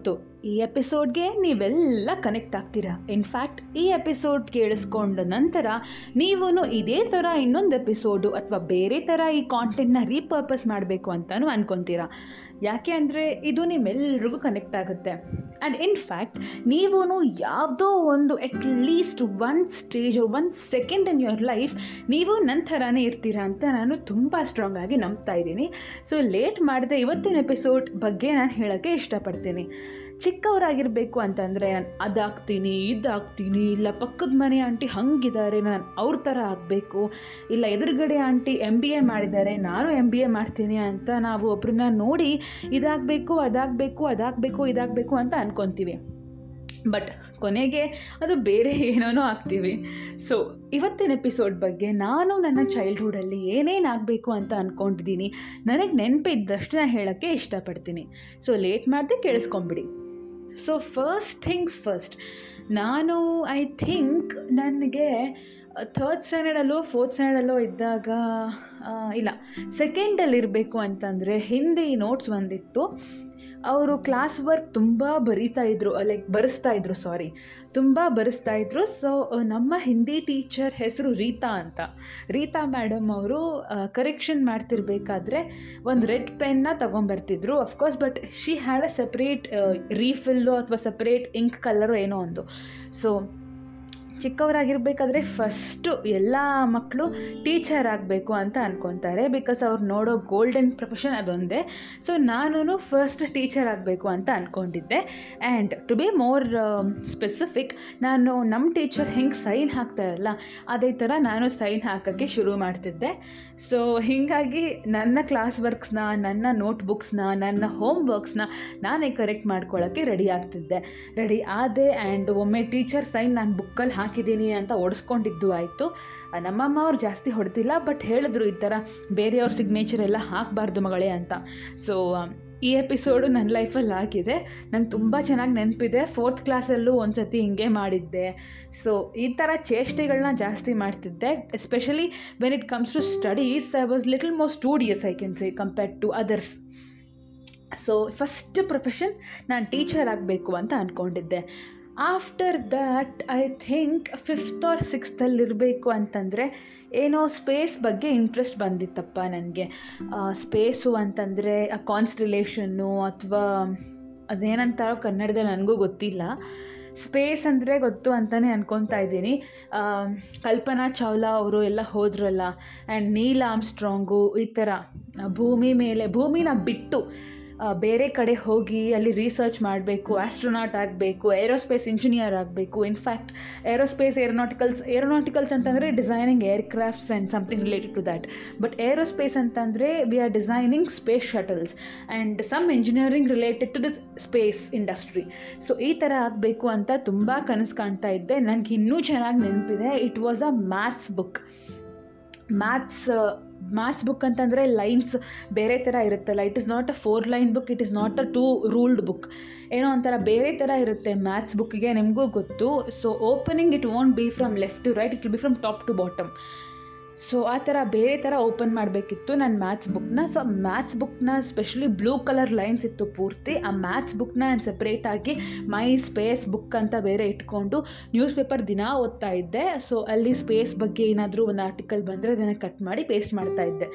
ನನಗೆ ಗೊತ್ತು ಈ ಎಪಿಸೋಡ್ಗೆ ನೀವೆಲ್ಲ ಕನೆಕ್ಟ್ ಆಗ್ತೀರಾ? ಇನ್ಫ್ಯಾಕ್ಟ್ ಈ ಎಪಿಸೋಡ್ ಕೇಳಿಸ್ಕೊಂಡ ನಂತರ ನೀವೂ ಇದೇ ಥರ ಇನ್ನೊಂದು ಎಪಿಸೋಡು ಅಥವಾ ಬೇರೆ ಥರ ಈ ಕಾಂಟೆಂಟ್ನ ರೀಪರ್ಪಸ್ ಮಾಡಬೇಕು ಅಂತಲೂ ಅನ್ಕೊತೀರಾ? ಯಾಕೆ ಅಂದರೆ ಇದು ನಿಮ್ಮೆಲ್ರಿಗೂ ಕನೆಕ್ಟ್ ಆಗುತ್ತೆ. ಆ್ಯಂಡ್ ಇನ್ಫ್ಯಾಕ್ಟ್ ನೀವೂ ಯಾವುದೋ ಒಂದು at least one stage one second in your life ನೀವು ನನ್ನ ಥರನೇ ಇರ್ತೀರಾ ಅಂತ ನಾನು ತುಂಬ ಸ್ಟ್ರಾಂಗ್ ಆಗಿ ನಂಬ್ತಾ ಇದ್ದೀನಿ. ಸೊ ಲೇಟ್ ಮಾಡದೆ ಇವತ್ತಿನ ಎಪಿಸೋಡ್ ಬಗ್ಗೆ ನಾನು ಹೇಳೋಕ್ಕೆ ಇಷ್ಟಪಡ್ತೀನಿ. ಚಿಕ್ಕವರಾಗಿರಬೇಕು ಅಂತಂದರೆ ನಾನು ಅದಾಗ್ತೀನಿ, ಇದಾಗ್ತೀನಿ, ಇಲ್ಲ ಪಕ್ಕದ ಮನೆ ಆಂಟಿ ಹಂಗಿದ್ದಾರೆ ನಾನು ಅವ್ರ ಥರ ಆಗಬೇಕು, ಇಲ್ಲ ಎದುರುಗಡೆ ಆಂಟಿ ಎಂ ಬಿ ಎ ಮಾಡಿದ್ದಾರೆ, ನಾನು ಎಂ ಬಿ ಎ ಮಾಡ್ತೀನಿ ಅಂತ ನಾವು ಒಬ್ರನ್ನ ನೋಡಿ ಇದಾಗಬೇಕು, ಅದಾಗಬೇಕು ಅದಾಗಬೇಕು, ಇದಾಗಬೇಕು ಅಂತ ಅನ್ಕೊತೀವಿ. ಬಟ್ ಕೊನೆಗೆ ಅದು ಬೇರೆ ಏನೋ ಆಗ್ತೀವಿ. ಸೊ ಇವತ್ತಿನ ಎಪಿಸೋಡ್ ಬಗ್ಗೆ ನಾನು ನನ್ನ ಚೈಲ್ಡ್ಹುಡಲ್ಲಿ ಏನೇನಾಗಬೇಕು ಅಂತ ಅಂದ್ಕೊಂಡಿದ್ದೀನಿ ನನಗೆ ನೆನಪಿದ್ದಷ್ಟು ಹೇಳೋಕ್ಕೆ ಇಷ್ಟಪಡ್ತೀನಿ. ಸೊ ಲೇಟ್ ಮಾಡದೆ ಕೇಳಿಸ್ಕೊಂಬಿಡಿ. ಸೊ ಫಸ್ಟ್ ಥಿಂಗ್ಸ್ ಫಸ್ಟ್ ನಾನು ಐ ಥಿಂಕ್ ನನಗೆ ಥರ್ಡ್ ಸ್ಟ್ಯಾಂಡರ್ಡಲ್ಲೋ ಫೋರ್ತ್ ಸ್ಟ್ಯಾಂಡರ್ಡಲ್ಲೋ ಇದ್ದಾಗ ಇಲ್ಲ. ಸೆಕೆಂಡಲ್ಲಿರಬೇಕು ಅಂತಂದರೆ, ಹಿಂದಿ ನೋಟ್ಸ್ ಬಂದಿತ್ತು. ಅವರು ಕ್ಲಾಸ್ ವರ್ಕ್ ತುಂಬ ಬರೀತಾ ಇದ್ರು ಲೈಕ್ ಬರೆಸ್ತಾ ಇದ್ರು ಸಾರಿ ತುಂಬ ಬರೆಸ್ತಾ ಇದ್ರು. ಸೊ ನಮ್ಮ ಹಿಂದಿ ಟೀಚರ್ ಹೆಸರು ರೀತಾ ಅಂತ. ರೀತಾ ಮೇಡಮ್ ಅವರು ಕರೆಕ್ಷನ್ ಮಾಡ್ತಿರ್ಬೇಕಾದ್ರೆ ಒಂದು ರೆಡ್ ಪೆನ್ನ ತೊಗೊಂಬರ್ತಿದ್ರು. Of course but she had a separate refill ಅಥವಾ ಸಪ್ರೇಟ್ ಇಂಕ್ ಕಲರು ಏನೋ ಒಂದು. ಸೊ ಚಿಕ್ಕವರಾಗಿರ್ಬೇಕಾದ್ರೆ ಫಸ್ಟು ಎಲ್ಲ ಮಕ್ಕಳು ಟೀಚರ್ ಆಗಬೇಕು ಅಂತ ಅಂದ್ಕೊತಾರೆ ಬಿಕಾಸ್ ಅವ್ರು ನೋಡೋ ಗೋಲ್ಡನ್ ಪ್ರೊಫೆಷನ್ ಅದೊಂದೇ. ಸೊ ನಾನು ಫಸ್ಟ್ ಟೀಚರ್ ಆಗಬೇಕು ಅಂತ ಅಂದ್ಕೊಂಡಿದ್ದೆ and to be more specific ನಾನು ನಮ್ಮ ಟೀಚರ್ ಹೆಂಗೆ ಸೈನ್ ಹಾಕ್ತಾರಲ್ಲ ಅದೇ ಥರ ನಾನು ಸೈನ್ ಹಾಕೋಕ್ಕೆ ಶುರು ಮಾಡ್ತಿದ್ದೆ. ಸೊ ಹೀಗಾಗಿ ನನ್ನ ಕ್ಲಾಸ್ ವರ್ಕ್ಸ್ನ ನನ್ನ ನೋಟ್ಬುಕ್ಸ್ನ ನನ್ನ ಹೋಮ್ ವರ್ಕ್ಸ್ನ ನಾನೇ ಕರೆಕ್ಟ್ ಮಾಡ್ಕೊಳ್ಳೋಕ್ಕೆ ರೆಡಿ ಆಗ್ತಿದ್ದೆ. ರೆಡಿ ಆದೆ ಆ್ಯಂಡ್ ಒಮ್ಮೆ ಟೀಚರ್ ಸೈನ್ ನಾನು ಬುಕ್ಕಲ್ಲಿ ಹಾಕಿದ್ದೀನಿ ಅಂತ ಓಡಿಸ್ಕೊಂಡಿದ್ದು ಆಯಿತು. ನಮ್ಮಮ್ಮ ಅವ್ರು ಜಾಸ್ತಿ ಹೊಡೆದಿಲ್ಲ ಬಟ್ ಹೇಳಿದ್ರು ಈ ಥರ ಬೇರೆಯವ್ರ ಸಿಗ್ನೇಚರ್ ಎಲ್ಲ ಹಾಕಬಾರ್ದು ಮಗಳೇ ಅಂತ. ಸೊ ಈ ಎಪಿಸೋಡು ನನ್ನ ಲೈಫಲ್ಲಿ ಆಗಿದೆ. ನಂಗೆ ತುಂಬ ಚೆನ್ನಾಗಿ ನೆನಪಿದೆ. ಫೋರ್ತ್ ಕ್ಲಾಸಲ್ಲೂ ಒಂದು ಸತಿ ಹಿಂಗೆ ಮಾಡಿದ್ದೆ. ಸೊ ಈ ಥರ ಚೇಷ್ಟೆಗಳನ್ನ ಜಾಸ್ತಿ ಮಾಡ್ತಿದ್ದೆ. Especially when it comes to studies I was little more studious I can say compared to others so first profession ನಾನು ಟೀಚರ್ ಆಗಬೇಕು ಅಂತ ಅಂದ್ಕೊಂಡಿದ್ದೆ after that I think fifth or ಸಿಕ್ಸ್ತಲ್ಲಿರಬೇಕು ಅಂತಂದರೆ ಏನೋ ಸ್ಪೇಸ್ ಬಗ್ಗೆ ಇಂಟ್ರೆಸ್ಟ್ ಬಂದಿತ್ತಪ್ಪ ನನಗೆ. ಸ್ಪೇಸು ಅಂತಂದರೆ ಕಾನ್ಸ್ಟಿಲೇಷನ್ನು ಅಥವಾ ಅದೇನಂತಾರೋ ಕನ್ನಡದಲ್ಲಿ ನನಗೂ ಗೊತ್ತಿಲ್ಲ. ಸ್ಪೇಸ್ ಅಂದರೆ ಗೊತ್ತು ಅಂತಲೇ ಅನ್ಕೊತಾ ಇದ್ದೀನಿ. ಕಲ್ಪನಾ ಚಾವ್ಲಾ ಅವರು ಎಲ್ಲ ಹೋದ್ರಲ್ಲ ಆ್ಯಂಡ್ ನೀಲ್ ಆಮ್ಸ್ಟ್ರಾಂಗು ಈ ಥರ ಭೂಮಿ ಮೇಲೆ ಭೂಮಿನ ಬಿಟ್ಟು ಬೇರೆ ಕಡೆ ಹೋಗಿ ಅಲ್ಲಿ ರಿಸರ್ಚ್ ಮಾಡಬೇಕು ಆಸ್ಟ್ರೋನಾಟ್ ಆಗಬೇಕು ಏರೋಸ್ಪೇಸ್ ಇಂಜಿನಿಯರ್ ಆಗಬೇಕು. In fact aerospace aeronauticals aeronauticals ಅಂತಂದರೆ designing aircrafts and something related to that but aerospace ಅಂತಂದರೆ we are designing space shuttles and some engineering related to this space industry so ಈ ಥರ ಆಗಬೇಕು ಅಂತ ತುಂಬ ಕನಸು ಕಾಣ್ತಾ ಇದ್ದೆ. ನನಗೆ ಇನ್ನೂ ಚೆನ್ನಾಗಿ ನೆನಪಿದೆ. It was a maths book maths maths book ಅಂತಂದರೆ ಲೈನ್ಸ್ ಬೇರೆ ಥರ ಇರುತ್ತಲ್ಲ it is not a four line book it is not a two ruled book ಏನೋ ಒಂಥರ ಬೇರೆ ಥರ ಇರುತ್ತೆ ಮ್ಯಾಥ್ಸ್ ಬುಕ್ಕಿಗೆ ನಿಮಗೂ ಗೊತ್ತು. So opening it won't be from left to right it will be from top to bottom so ಆ ಥರ ಬೇರೆ ಥರ ಓಪನ್ ಮಾಡಬೇಕಿತ್ತು ನನ್ನ ಮ್ಯಾಥ್ಸ್ ಬುಕ್ನ ಸೊ ಮ್ಯಾಥ್ಸ್ ಬುಕ್ನ ಸ್ಪೆಷಲಿ ಬ್ಲೂ ಕಲರ್ ಲೈನ್ಸ್ ಇತ್ತು ಪೂರ್ತಿ. ಆ ಮ್ಯಾಥ್ಸ್ ಬುಕ್ನ ನಾನು ಸಪ್ರೇಟಾಗಿ ಮೈ ಸ್ಪೇಸ್ ಬುಕ್ ಅಂತ ಬೇರೆ ಇಟ್ಕೊಂಡು ನ್ಯೂಸ್ ಪೇಪರ್ ದಿನ ಓದ್ತಾ ಇದ್ದೆ. ಸೊ ಅಲ್ಲಿ ಸ್ಪೇಸ್ ಬಗ್ಗೆ ಏನಾದರೂ ಒಂದು ಆರ್ಟಿಕಲ್ ಬಂದರೆ ಅದನ್ನು ಕಟ್ ಮಾಡಿ ಪೇಸ್ಟ್ ಮಾಡ್ತಾ ಇದ್ದೆ.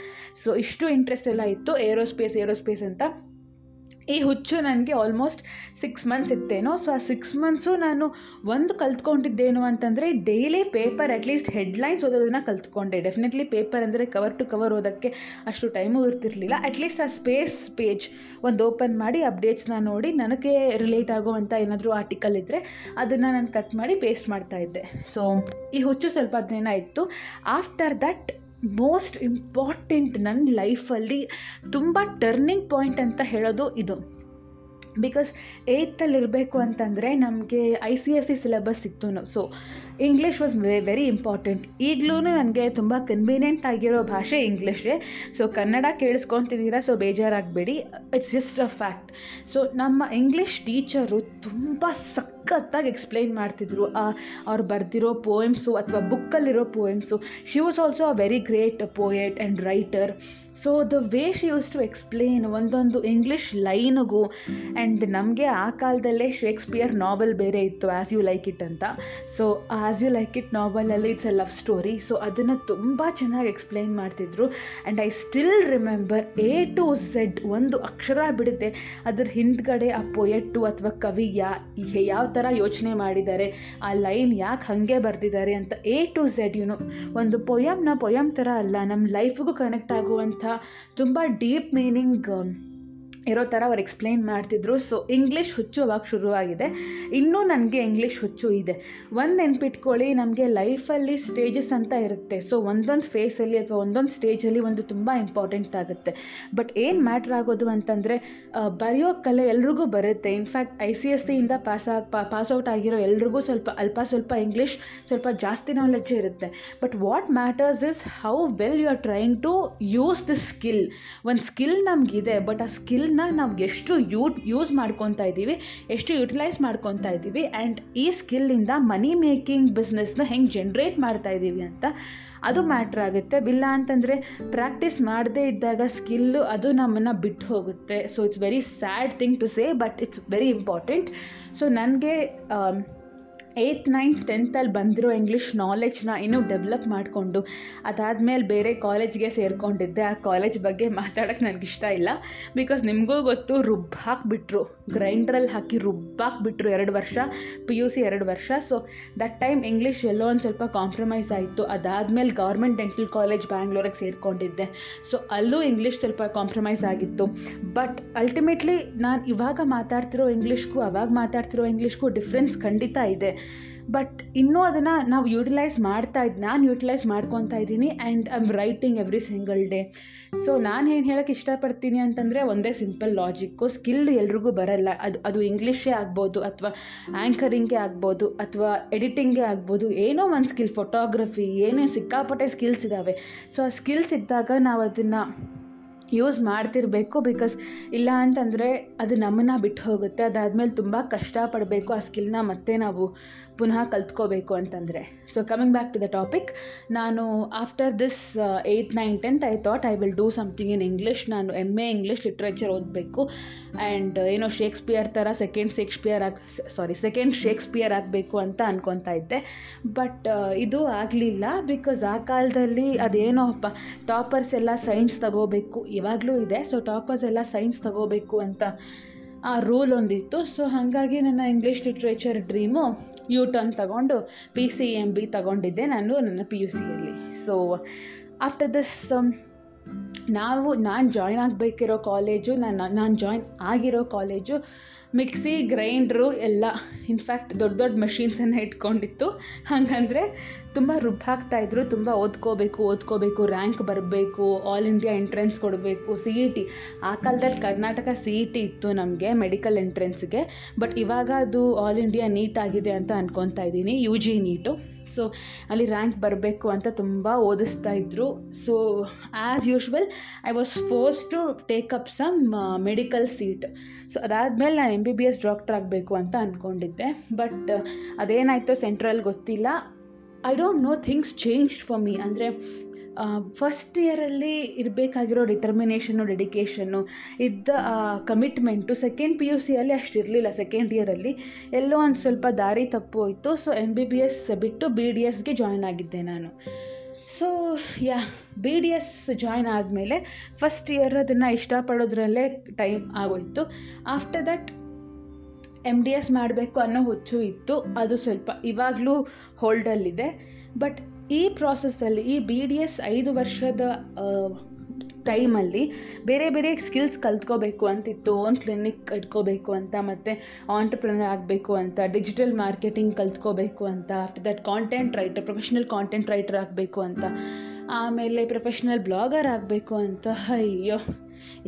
ಸೊ ಇಷ್ಟು ಇಂಟ್ರೆಸ್ಟ್ ಎಲ್ಲ ಇತ್ತು. ಏರೋಸ್ಪೇಸ್ ಏರೋಸ್ಪೇಸ್ ಅಂತ. ಈ ಹುಚ್ಚು ನನಗೆ ಆಲ್ಮೋಸ್ಟ್ ಸಿಕ್ಸ್ ಮಂತ್ಸ್ ಇತ್ತೇನೋ ಸೊ ಆ ಸಿಕ್ಸ್ ಮಂತ್ಸು ನಾನು ಒಂದು ಕಲ್ತ್ಕೊಂಡಿದ್ದೇನು ಅಂತಂದರೆ daily paper at least headlines ಓದೋದನ್ನು ಕಲ್ತ್ಕೊಂಡೆ. ಡೆಫಿನೆಟ್ಲಿ ಪೇಪರ್ ಅಂದರೆ ಕವರ್ ಟು ಕವರ್ ಓದೋಕ್ಕೆ ಅಷ್ಟು ಟೈಮು ಇರ್ತಿರ್ಲಿಲ್ಲ. ಅಟ್ಲೀಸ್ಟ್ ಆ ಸ್ಪೇಸ್ ಪೇಜ್ ಒಂದು ಓಪನ್ ಮಾಡಿ ಅಪ್ಡೇಟ್ಸ್ನ ನೋಡಿ ನನಗೆ ರಿಲೇಟ್ ಆಗುವಂಥ ಏನಾದರೂ ಆರ್ಟಿಕಲ್ ಇದ್ದರೆ ಅದನ್ನು ನಾನು ಕಟ್ ಮಾಡಿ ಪೇಸ್ಟ್ ಮಾಡ್ತಾ ಇದ್ದೆ. ಸೊ ಈ ಹುಚ್ಚು ಸ್ವಲ್ಪ ದಿನ ಇತ್ತು. ಆಫ್ಟರ್ ದಟ್ ಮೋಸ್ಟ್ ಇಂಪಾರ್ಟೆಂಟ್ ನನ್ನ ಲೈಫಲ್ಲಿ ತುಂಬ ಟರ್ನಿಂಗ್ ಪಾಯಿಂಟ್ ಅಂತ ಹೇಳೋದು ಇದು. ಬಿಕಾಸ್ ಏಯ್ತಲ್ಲಿ ಇರಬೇಕು ಅಂತಂದರೆ ನಮಗೆ I C S C syllabus ಇತ್ತು so English was we very important ಈಗಲೂ ನನಗೆ ತುಂಬ ಕನ್ವೀನಿಯೆಂಟ್ ಆಗಿರೋ ಭಾಷೆ ಇಂಗ್ಲೀಷೇ ಸೊ ಕನ್ನಡ ಕೇಳಿಸ್ಕೊತಿದ್ದೀರಾ so ಬೇಜಾರಾಗಬೇಡಿ. It's just a fact so ನಮ್ಮ ಇಂಗ್ಲೀಷ್ ಟೀಚರು ತುಂಬ ಸಖತ್ತಾಗಿ ಎಕ್ಸ್ಪ್ಲೈನ್ ಮಾಡ್ತಿದ್ರು. ಅವ್ರು ಬರೆದಿರೋ ಪೋಯಮ್ಸು ಅಥವಾ ಬುಕ್ಕಲ್ಲಿರೋ poems she was also a very great poet and writer so the way she use to explain ಒಂದೊಂದು ಇಂಗ್ಲೀಷ್ ಲೈನಿಗೂ ಆ್ಯಂಡ್ ನಮಗೆ ಆ ಕಾಲದಲ್ಲೇ ಶೇಕ್ಸ್ಪಿಯರ್ ನಾವೆಲ್ ಬೇರೆ ಇತ್ತು ಆ್ಯಸ್ ಯು ಲೈಕ್ ಇಟ್ ಅಂತ. So as you like it ನಾವೆಲಲ್ಲಿ it's a love story so ಅದನ್ನು ತುಂಬ ಚೆನ್ನಾಗಿ ಎಕ್ಸ್ಪ್ಲೈನ್ ಮಾಡ್ತಿದ್ರು. And I still remember A to Z ಒಂದು ಅಕ್ಷರ ಬಿಡುತ್ತೆ. ಅದ್ರ ಹಿಂದ್ಗಡೆ ಆ ಪೊಯೆಟ್ಟು ಅಥವಾ ಕವಿ ಯಾ ಯಾವ ಥರ ಯೋಚನೆ ಮಾಡಿದ್ದಾರೆ. ಆ ಲೈನ್ ಯಾಕೆ ಹಾಗೆ ಬರೆದಿದ್ದಾರೆ ಅಂತ ಎ ಟು ಝೆಡ್ ಯುನು ಒಂದು ಪೊಯಮ್ನ ಪೊಯಮ್ ಥರ ಅಲ್ಲ ನಮ್ಮ ಲೈಫಿಗೂ ಕನೆಕ್ಟ್ ಆಗುವಂಥ ತುಂಬ ಡೀಪ್ ಮೀನಿಂಗ್ ಇರೋ ಥರ ಅವ್ರು ಎಕ್ಸ್ಪ್ಲೇನ್ ಮಾಡ್ತಿದ್ರು. ಸೊ ಇಂಗ್ಲೀಷ್ ಹುಚ್ಚು ಅವಾಗ ಶುರುವಾಗಿದೆ. ಇನ್ನೂ ನನಗೆ ಇಂಗ್ಲೀಷ್ ಹುಚ್ಚು ಇದೆ. ಒಂದು ನೆನ್ಪಿಟ್ಕೊಳ್ಳಿ, ನಮಗೆ ಲೈಫಲ್ಲಿ ಸ್ಟೇಜಸ್ ಅಂತ ಇರುತ್ತೆ. ಸೊ ಒಂದೊಂದು ಫೇಸಲ್ಲಿ ಅಥವಾ ಒಂದೊಂದು ಸ್ಟೇಜಲ್ಲಿ ಒಂದು ತುಂಬ ಇಂಪಾರ್ಟೆಂಟ್ ಆಗುತ್ತೆ. ಬಟ್ ಏನು ಮ್ಯಾಟ್ರ್ ಆಗೋದು ಅಂತಂದರೆ ಬರೆಯೋ ಕಲೆ ಎಲ್ರಿಗೂ ಬರುತ್ತೆ. In fact I C S ಸಿಯಿಂದ pass ಆಗ ಪಾಸ್ ಔಟ್ ಆಗಿರೋ ಎಲ್ರಿಗೂ ಸ್ವಲ್ಪ, ಅಲ್ಪ ಸ್ವಲ್ಪ ಇಂಗ್ಲೀಷ್ ಸ್ವಲ್ಪ ಜಾಸ್ತಿ ನಾಲೆಡ್ಜ್ ಇರುತ್ತೆ. But what matters is how well you are trying to use this skill ಒಂದು ಸ್ಕಿಲ್ ನಮಗಿದೆ ಬಟ್ ಆ ಸ್ಕಿಲ್ ನಾವು ಎಷ್ಟು ಯೂ ಯೂಸ್ ಮಾಡ್ಕೊತಾ ಇದ್ದೀವಿ, ಎಷ್ಟು ಯುಟಿಲೈಸ್ ಮಾಡ್ಕೊತಾ ಇದ್ದೀವಿ ಆ್ಯಂಡ್ ಈ ಸ್ಕಿಲ್ಲಿಂದ ಮನಿ ಮೇಕಿಂಗ್ ಬಿಸ್ನೆಸ್ನ ಹೆಂಗೆ ಜನ್ರೇಟ್ ಮಾಡ್ತಾ ಇದ್ದೀವಿ ಅಂತ ಅದು ಮ್ಯಾಟ್ರ್ ಆಗುತ್ತೆ. ಇಲ್ಲ ಅಂತಂದರೆ ಪ್ರಾಕ್ಟೀಸ್ ಮಾಡದೇ ಇದ್ದಾಗ ಸ್ಕಿಲ್ಲು ಅದು ನಮ್ಮನ್ನು ಬಿಟ್ಟು ಹೋಗುತ್ತೆ. So it's very sad thing to say but it's very important so ನನಗೆ ಏಯ್ತ್ ನೈನ್ತ್ ಟೆಂತಲ್ಲಿ ಬಂದಿರೋ ಇಂಗ್ಲೀಷ್ ನಾಲೆಜ್ನ ಇನ್ನೂ ಡೆವಲಪ್ ಮಾಡಿಕೊಂಡು, ಅದಾದಮೇಲೆ ಬೇರೆ ಕಾಲೇಜ್ಗೆ ಸೇರಿಕೊಂಡಿದ್ದೆ. ಆ ಕಾಲೇಜ್ ಬಗ್ಗೆ ಮಾತಾಡೋಕ್ಕೆ ನನಗಿಷ್ಟ ಇಲ್ಲ. ಬಿಕಾಸ್ ನಿಮಗೂ ಗೊತ್ತು ರುಬ್ಬ ಹಾಕಿಬಿಟ್ರು ಗ್ರೈಂಡ್ರಲ್ಲಿ ಹಾಕಿ ರುಬ್ಬಾಕ್ಬಿಟ್ರು ಎರಡು ವರ್ಷ, ಪಿ ಯು ಸಿ ಎರಡು ವರ್ಷ. ಸೊ ದಟ್ ಟೈಮ್ ಇಂಗ್ಲೀಷ್ ಎಲ್ಲೋ ಒಂದು ಸ್ವಲ್ಪ ಕಾಂಪ್ರಮೈಸ್ ಆಯಿತು. ಅದಾದಮೇಲೆ ಗೌರ್ಮೆಂಟ್ ಡೆಂಟಲ್ ಕಾಲೇಜ್ ಬ್ಯಾಂಗ್ಳೂರಿಗೆ ಸೇರಿಕೊಂಡಿದ್ದೆ. ಸೊ ಅಲ್ಲೂ ಇಂಗ್ಲೀಷ್ ಸ್ವಲ್ಪ ಕಾಂಪ್ರಮೈಸ್ ಆಗಿತ್ತು. ಬಟ್ ಅಲ್ಟಿಮೇಟ್ಲಿ ನಾನು ಇವಾಗ ಮಾತಾಡ್ತಿರೋ ಇಂಗ್ಲೀಷ್ಗೂ ಅವಾಗ ಮಾತಾಡ್ತಿರೋ ಇಂಗ್ಲೀಷ್ಗೂ ಡಿಫ್ರೆನ್ಸ್ ಖಂಡಿತ ಇದೆ. ಬಟ್ ಇನ್ನೂ ಅದನ್ನು ನಾವು ಯೂಟಿಲೈಸ್ ಮಾಡ್ತಾ ಇದ್ದು ನಾನು ಯೂಟಿಲೈಸ್ ಮಾಡ್ಕೊತಾ ಇದ್ದೀನಿ and I am writing every single day so ನಾನು ಏನು ಹೇಳೋಕ್ಕೆ ಇಷ್ಟಪಡ್ತೀನಿ ಅಂತಂದರೆ ಒಂದೇ ಸಿಂಪಲ್ ಲಾಜಿಕ್ಕು ಸ್ಕಿಲ್ ಎಲ್ರಿಗೂ ಬರಲ್ಲ. ಅದು ಅದು ಇಂಗ್ಲೀಷೇ ಆಗ್ಬೋದು ಅಥವಾ ಆ್ಯಂಕರಿಂಗೇ ಆಗ್ಬೋದು ಅಥವಾ ಎಡಿಟಿಂಗೇ ಆಗ್ಬೋದು, ಏನೋ ಒಂದು ಸ್ಕಿಲ್ ಫೋಟೋಗ್ರಫಿ ಏನೇ ಸಿಕ್ಕಾಪಟ್ಟೆ ಸ್ಕಿಲ್ಸ್ ಇದ್ದಾವೆ ಸೊ ಆ ಸ್ಕಿಲ್ಸ್ ಇದ್ದಾಗ ನಾವು ಅದನ್ನು ಯೂಸ್ ಮಾಡ್ತಿರಬೇಕು ಬಿಕಾಸ್ ಇಲ್ಲ ಅಂತಂದರೆ ಅದು ನಮ್ಮನ್ನ ಬಿಟ್ಟು ಹೋಗುತ್ತೆ ಅದಾದಮೇಲೆ ತುಂಬ ಕಷ್ಟಪಡಬೇಕು ಆ ಸ್ಕಿಲ್ನ ಮತ್ತೆ ನಾವು ಪುನಃ ಕಲ್ತ್ಕೋಬೇಕು ಅಂತಂದರೆ. So coming back to the topic ನಾನು after this eighth nine tenth I thought I will do something in English ನಾನು ಎಂ ಎ ಇಂಗ್ಲೀಷ್ ಲಿಟ್ರೇಚರ್ ಓದಬೇಕು. ಆ್ಯಂಡ್ ಏನೋ ಶೇಕ್ಸ್ಪಿಯರ್ ಥರ ಸೆಕೆಂಡ್ ಶೇಕ್ಸ್ಪಿಯರ್ ಆಗಿ ಸಾರಿ ಸೆಕೆಂಡ್ ಶೇಕ್ಸ್ಪಿಯರ್ ಆಗಬೇಕು ಅಂತ ಅನ್ಕೊತಾ ಇದ್ದೆ. ಬಟ್ ಇದು ಆಗಲಿಲ್ಲ ಬಿಕಾಸ್ ಆ ಕಾಲದಲ್ಲಿ ಅದೇನೋ ಪ ಟಾಪರ್ಸ್ ಎಲ್ಲ ಸೈನ್ಸ್ ತಗೋಬೇಕು. ಇವಾಗಲೂ ಇದೆ. ಸೊ ಟಾಪರ್ಸ್ ಎಲ್ಲ ಸೈನ್ಸ್ ತಗೋಬೇಕು ಅಂತ ಆ ರೂಲ್ ಒಂದಿತ್ತು. ಸೊ ಹಾಗಾಗಿ ನನ್ನ English literature dream U turn ತಗೊಂಡು ಪಿ ಸಿ ಎಂ ಬಿ ತಗೊಂಡಿದ್ದೆ ನಾನು ನನ್ನ ಪಿ ಯು ಸಿಯಲ್ಲಿ ಸೊ ಆಫ್ಟರ್ ದಿಸ್ ನಾವು, ನಾನು ಜಾಯ್ನ್ ಆಗಬೇಕಿರೋ ಕಾಲೇಜು ನಾನು ನಾನು ಜಾಯ್ನ್ ಆಗಿರೋ ಕಾಲೇಜು ಮಿಕ್ಸಿ, ಗ್ರೈಂಡ್ರು ಎಲ್ಲ ಇನ್ಫ್ಯಾಕ್ಟ್ ದೊಡ್ಡ ದೊಡ್ಡ ಮಷೀನ್ಸನ್ನು ಇಟ್ಕೊಂಡಿತ್ತು. ಹಾಗಂದರೆ ತುಂಬ ರುಬ್ಬಾಕ್ತಾಯಿದ್ರು ತುಂಬ ಓದ್ಕೋಬೇಕು ಓದ್ಕೋಬೇಕು ರ್ಯಾಂಕ್ ಬರಬೇಕು ಆಲ್ ಇಂಡಿಯಾ ಎಂಟ್ರೆನ್ಸ್ ಕೊಡಬೇಕು ಸಿ ಇ ಟಿ ಆ ಕಾಲದಲ್ಲಿ ಕರ್ನಾಟಕ ಸಿ ಇ ಟಿ ಇತ್ತು ನಮಗೆ ಮೆಡಿಕಲ್ ಎಂಟ್ರೆನ್ಸ್ಗೆ ಬಟ್ ಇವಾಗ ಅದು ಆಲ್ ಇಂಡಿಯಾ ನೀಟ್ ಆಗಿದೆ ಅಂತ ಅನ್ಕೊತಾ ಇದ್ದೀನಿ ಯು ಜಿ ನೀಟು ಸೊ ಅಲ್ಲಿ ರ್ಯಾಂಕ್ ಬರಬೇಕು ಅಂತ ತುಂಬ ಓದಿಸ್ತಾ ಇದ್ದರು so as usual I was force to take up some medical seat so ಅದಾದಮೇಲೆ ನಾನು M B B S doctor ಆಗಬೇಕು ಅಂತ ಅಂದ್ಕೊಂಡಿದ್ದೆ ಬಟ್ ಅದೇನಾಯಿತು ಸೆಂಟ್ರಲ್ ಗೊತ್ತಿಲ್ಲ. I don't know things change for me ಅಂದರೆ ಫಸ್ಟ್ ಇಯರಲ್ಲಿ ಇರಬೇಕಾಗಿರೋ ಡಿಟರ್ಮಿನೇಷನ್ನು ಡೆಡಿಕೇಷನ್ನು ಇದ್ದ ಕಮಿಟ್ಮೆಂಟು ಸೆಕೆಂಡ್ ಪಿ ಯು ಸಿಯಲ್ಲಿ ಅಷ್ಟು ಇರಲಿಲ್ಲ. ಸೆಕೆಂಡ್ ಇಯರಲ್ಲಿ ಎಲ್ಲೋ ಒಂದು ಸ್ವಲ್ಪ ದಾರಿ ತಪ್ಪು ಹೋಯಿತು. So M B B S ಬಿಟ್ಟು ಬಿ ಡಿ ಎಸ್ಗೆ ಜಾಯ್ನ್ ಆಗಿದ್ದೆ ನಾನು. So yeah B D S join ಆದಮೇಲೆ ಫಸ್ಟ್ ಇಯರ್ ಅದನ್ನು ಇಷ್ಟಪಡೋದ್ರಲ್ಲೇ ಟೈಮ್ ಆಗೋಯಿತು. After that M D S ಮಾಡಬೇಕು ಅನ್ನೋ ಹುಚ್ಚು ಇತ್ತು. ಅದು ಸ್ವಲ್ಪ ಇವಾಗಲೂ ಹೋಲ್ಡಲ್ಲಿದೆ ಬಟ್ ಈ ಪ್ರಾಸೆಸ್ಸಲ್ಲಿ ಈ ಬಿ ಡಿ ಎಸ್ ಐದು ವರ್ಷದ ಟೈಮಲ್ಲಿ ಬೇರೆ ಬೇರೆ ಸ್ಕಿಲ್ಸ್ ಕಲ್ತ್ಕೋಬೇಕು ಅಂತಿತ್ತು. ಓನ್ ಕ್ಲಿನಿಕ್ ಇಟ್ಕೋಬೇಕು ಅಂತ, ಮತ್ತು ಆಂಟ್ರಪ್ರಿನರ್ ಆಗಬೇಕು ಅಂತ ಡಿಜಿಟಲ್ ಮಾರ್ಕೆಟಿಂಗ್ ಕಲ್ತ್ಕೋಬೇಕು ಅಂತ after that content writer professional content writer ಆಗಬೇಕು ಅಂತ, ಆಮೇಲೆ ಪ್ರೊಫೆಷ್ನಲ್ ಬ್ಲಾಗರ್ ಆಗಬೇಕು ಅಂತ. ಅಯ್ಯೋ.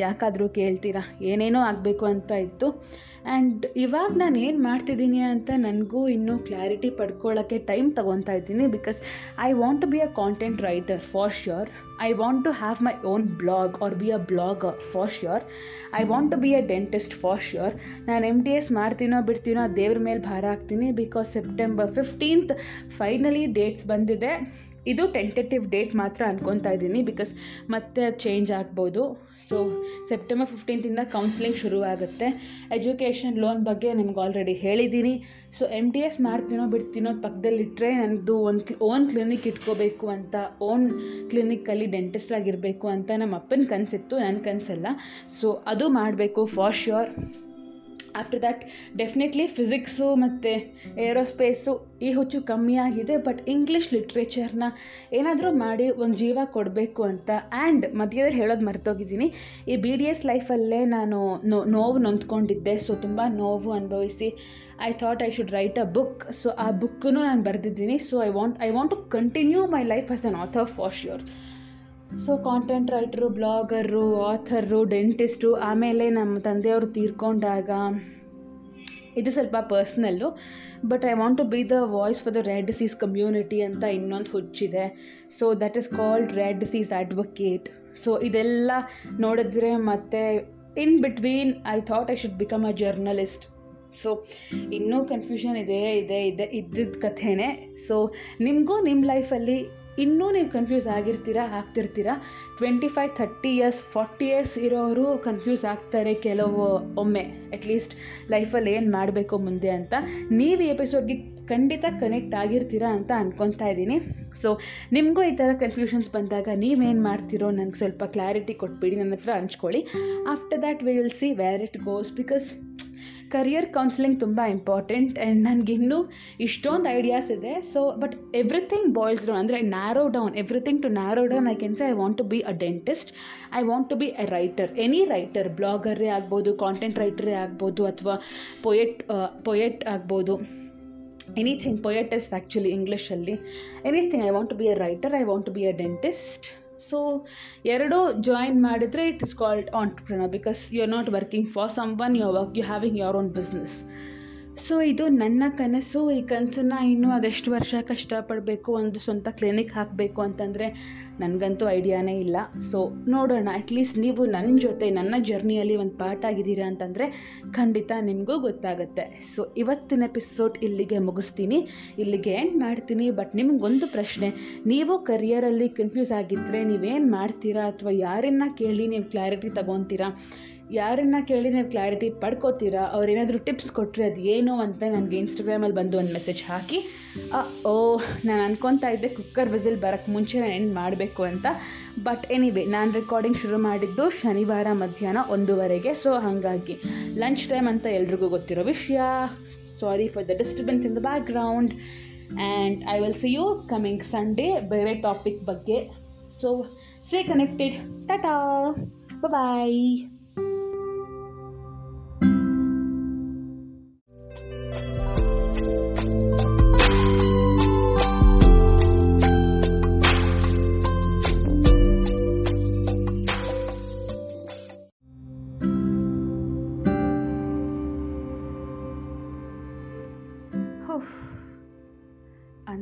ಯಾಕಾದರೂ ಕೇಳ್ತೀರಾ? ಏನೇನೋ ಆಗಬೇಕು ಅಂತ ಇತ್ತು. ಆ್ಯಂಡ್ ಇವಾಗ ನಾನು ಏನು ಮಾಡ್ತಿದ್ದೀನಿ ಅಂತ ನನಗೂ ಇನ್ನೂ ಕ್ಲಾರಿಟಿ ಪಡ್ಕೊಳ್ಳೋಕ್ಕೆ ಟೈಮ್ ತೊಗೊತಾ ಇದ್ದೀನಿ because I want to be a content writer for sure I want to have my own blog or be a blogger for sure I want to be a dentist for sure ನಾನು M D S ಮಾಡ್ತೀನೋ ಬಿಡ್ತೀನೋ ದೇವ್ರ ಮೇಲೆ ಭಾರ ಹಾಕ್ತೀನಿ because September fifteenth finally dates ಬಂದಿದೆ. ಇದು tentative date ಮಾತ್ರ ಅನ್ಕೊತಾ ಇದ್ದೀನಿ ಬಿಕಾಸ್ ಮತ್ತೆ ಚೇಂಜ್ ಆಗ್ಬೋದು. ಸೊ ಸೆಪ್ಟೆಂಬರ್ ಫಿಫ್ಟೀನ್ತಿಂದ ಕೌನ್ಸಿಲಿಂಗ್ ಶುರು ಆಗುತ್ತೆ ಎಜುಕೇಷನ್ ಲೋನ್ ಬಗ್ಗೆ ನಿಮ್ಗೆ ಆಲ್ರೆಡಿ ಹೇಳಿದ್ದೀನಿ. ಸೊ ಎಂ ಡಿ ಎಸ್ ಮಾಡ್ತೀನೋ ಬಿಡ್ತೀನೋ ಪಕ್ಕದಲ್ಲಿಟ್ಟರೆ ನನ್ನದು ಒಂದು ಓನ್ ಕ್ಲಿನಿಕ್ ಇಟ್ಕೋಬೇಕು ಅಂತ ಓನ್ ಕ್ಲಿನಿಕ್ಕಲ್ಲಿ ಡೆಂಟಿಸ್ಟ್ ಆಗಿರಬೇಕು ಅಂತ ನಮ್ಮ ಅಪ್ಪನ ಕನಸಿತ್ತು ನನ್ನ ಕನಸಲ್ಲ. ಸೊ ಅದು ಮಾಡಬೇಕು for sure after that definitely physics ಮತ್ತು ಏರೋಸ್ಪೇಸು ಈ ಹುಚ್ಚು ಕಮ್ಮಿ ಆಗಿದೆ ಬಟ್ ಇಂಗ್ಲೀಷ್ ಲಿಟ್ರೇಚರ್ನ ಏನಾದರೂ ಮಾಡಿ ಒಂದು ಜೀವ ಕೊಡಬೇಕು ಅಂತ. ಆ್ಯಂಡ್ ಮಧ್ಯದಲ್ಲಿ ಹೇಳೋದು ಮರ್ತೋಗಿದ್ದೀನಿ. ಈ ಬಿ ಡಿ ಎಸ್ ಲೈಫಲ್ಲೇ ನಾನು ನೋ, ನೋವು ನೊಂದ್ಕೊಂಡಿದ್ದೆ ಸೊ ತುಂಬ ನೋವು ಅನುಭವಿಸಿ. I thought I should write a book so ಆ ಬುಕ್ಕನ್ನು ನಾನು ಬರೆದಿದ್ದೀನಿ. So I want I want to continue my life as an author for sure so content writer blogger author dentist ಆಮೇಲೆ ನಮ್ಮ ತಂದೆಯವರು ತೀರ್ಕೊಂಡಾಗ, ಇದು ಸ್ವಲ್ಪ personal but I want to be the voice for the red disease community ಅಂತ ಇನ್ನೊಂದು ಹುಚ್ಚಿದೆ. So that is called red disease advocate so ಇದೆಲ್ಲ ನೋಡಿದ್ರೆ ಮತ್ತೆ in between I thought I should become a journalist so ಇನ್ನೂ confusion ಇದೆ ಇದೆ ಇದೆ ಇದ್ದಿದ್ದ ಕಥೆನೇ. ಸೊ ನಿಮಗೂ ನಿಮ್ಮ ಲೈಫಲ್ಲಿ ಇನ್ನೂ ನೀವು ಕನ್ಫ್ಯೂಸ್ ಆಗಿರ್ತೀರಾ, ಆಗ್ತಿರ್ತೀರ? Twenty five thirty years forty years ಇರೋರು ಕನ್ಫ್ಯೂಸ್ ಆಗ್ತಾರೆ ಕೆಲವು ಒಮ್ಮೆ. ಅಟ್ಲೀಸ್ಟ್ ಲೈಫಲ್ಲಿ ಏನು ಮಾಡಬೇಕು ಮುಂದೆ ಅಂತ. ನೀವು ಈ ಎಪಿಸೋಡ್ಗೆ ಖಂಡಿತ ಕನೆಕ್ಟ್ ಆಗಿರ್ತೀರಾ ಅಂತ ಅನ್ಕೊತಾ ಇದ್ದೀನಿ. ಸೊ ನಿಮಗೂ ಈ ಥರ ಕನ್ಫ್ಯೂಷನ್ಸ್ ಬಂದಾಗ ನೀವೇನು ಮಾಡ್ತೀರೋ ನನಗೆ ಸ್ವಲ್ಪ ಕ್ಲಾರಿಟಿ ಕೊಟ್ಬಿಡಿ ನನ್ನ ಹತ್ರ ಹಂಚ್ಕೊಳ್ಳಿ. After that we will see where it goes because career counselling ತುಂಬ ಇಂಪಾರ್ಟೆಂಟ್ ಆ್ಯಂಡ್ ನನಗಿನ್ನೂ ಇಷ್ಟೊಂದು ಐಡಿಯಾಸ್ ಇದೆ. So but everything boils down ಅಂದರೆ narrow down everything to narrow down I can say I want to be a dentist I want to be a writer any writer ಬ್ಲಾಗರೇ ಆಗ್ಬೋದು content ರೈಟರೇ ಆಗ್ಬೋದು ಅಥವಾ poet poet ಆಗ್ಬೋದು. Anything poet is actually ಇಂಗ್ಲೀಷಲ್ಲಿ anything I want to be a writer I want to be a dentist so ಎರಡೂ join ಮಾಡಿದರೆ it is called entrepreneur because you are not working for someone you work you having your own business so ಇದು ನನ್ನ ಕನಸು, ಈ ಕನಸನ್ನ ಇನ್ನೂ ಅದೆಷ್ಟು ವರ್ಷ ಕಷ್ಟಪಡಬೇಕು, ಒಂದು ಸ್ವಂತ ಕ್ಲಿನಿಕ್ ಹಾಕಬೇಕು ಅಂತಂದರೆ ನನಗಂತೂ ಐಡಿಯಾನೇ ಇಲ್ಲ. ಸೊ ನೋಡೋಣ ಅಟ್ಲೀಸ್ಟ್ ನೀವು ನನ್ನ ಜೊತೆ, ನನ್ನ ಜರ್ನಿಯಲ್ಲಿ ಒಂದು ಪಾರ್ಟ್ ಆಗಿದ್ದೀರಾ ಅಂತಂದರೆ ಖಂಡಿತ ನಿಮಗೂ ಗೊತ್ತಾಗುತ್ತೆ. ಸೊ ಇವತ್ತಿನ ಎಪಿಸೋಡ್ ಇಲ್ಲಿಗೆ ಮುಗಿಸ್ತೀನಿ. ಇಲ್ಲಿಗೆ ಎಂಡ್ ಮಾಡ್ತೀನಿ. ಬಟ್ ನಿಮಗೊಂದು ಪ್ರಶ್ನೆ, ನೀವು ಕರಿಯರಲ್ಲಿ ಕನ್ಫ್ಯೂಸ್ ಆಗಿದ್ದರೆ ನೀವೇನು ಮಾಡ್ತೀರಾ? ಅಥವಾ ಯಾರನ್ನ ಕೇಳಿ ನೀವು ಕ್ಲಾರಿಟಿ ತಗೊತೀರಾ? ಯಾರನ್ನ ಕೇಳಿ ನೀವು ಕ್ಲಾರಿಟಿ ಪಡ್ಕೋತೀರಾ? ಅವ್ರೇನಾದರೂ ಟಿಪ್ಸ್ ಕೊಟ್ಟರೆ ಅದು ಏನು ಅಂತ ನನಗೆ ಇನ್ಸ್ಟಾಗ್ರಾಮಲ್ಲಿ ಬಂದು ಒಂದು ಮೆಸೇಜ್ ಹಾಕಿ ಓ, ನಾನು ಅನ್ಕೊತಾ ಇದ್ದೆ ಕುಕ್ಕರ್ ವಿಸಿಲ್ ಬರೋಕ್ಕೆ ಮುಂಚೆ ನಾನು ಏನು ಮಾಡಬೇಕು ಅಂತ. ಬಟ್ ಎನಿವೇ ನಾನು ರೆಕಾರ್ಡಿಂಗ್ ಶುರು ಮಾಡಿದ್ದು ಶನಿವಾರ ಮಧ್ಯಾಹ್ನ ಒಂದೂವರೆಗೆ. ಸೊ ಹಾಗಾಗಿ ಲಂಚ್ ಟೈಮ್ ಅಂತ ಎಲ್ರಿಗೂ ಗೊತ್ತಿರೋ ವಿಷಯ. Sorry for the disturbance in the background and I will see you coming Sunday ಬೇರೆ ಟಾಪಿಕ್ ಬಗ್ಗೆ. So stay connected tata bye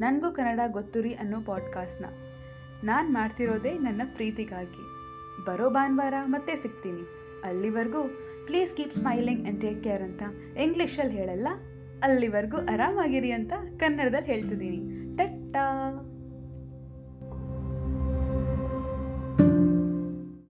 ನನಗೂ ಕನ್ನಡ ಗೊತ್ತು ರೀ ಅನ್ನೋ ಪಾಡ್ಕಾಸ್ಟ್ನ ನಾನು ಮಾಡ್ತಿರೋದೇ ನನ್ನ ಪ್ರೀತಿಗಾಗಿ. ಬರೋ ಭಾನುವಾರ ಮತ್ತೆ ಸಿಗ್ತೀನಿ. ಅಲ್ಲಿವರೆಗೂ please keep smiling and take care ಅಂತ ಇಂಗ್ಲೀಷಲ್ಲಿ ಹೇಳಲ್ಲ? ಅಲ್ಲಿವರೆಗೂ ಆರಾಮಾಗಿರಿ ಅಂತ ಕನ್ನಡದಲ್ಲಿ ಹೇಳ್ತಿದ್ದೀನಿ. ಟಟ್ಟಾ!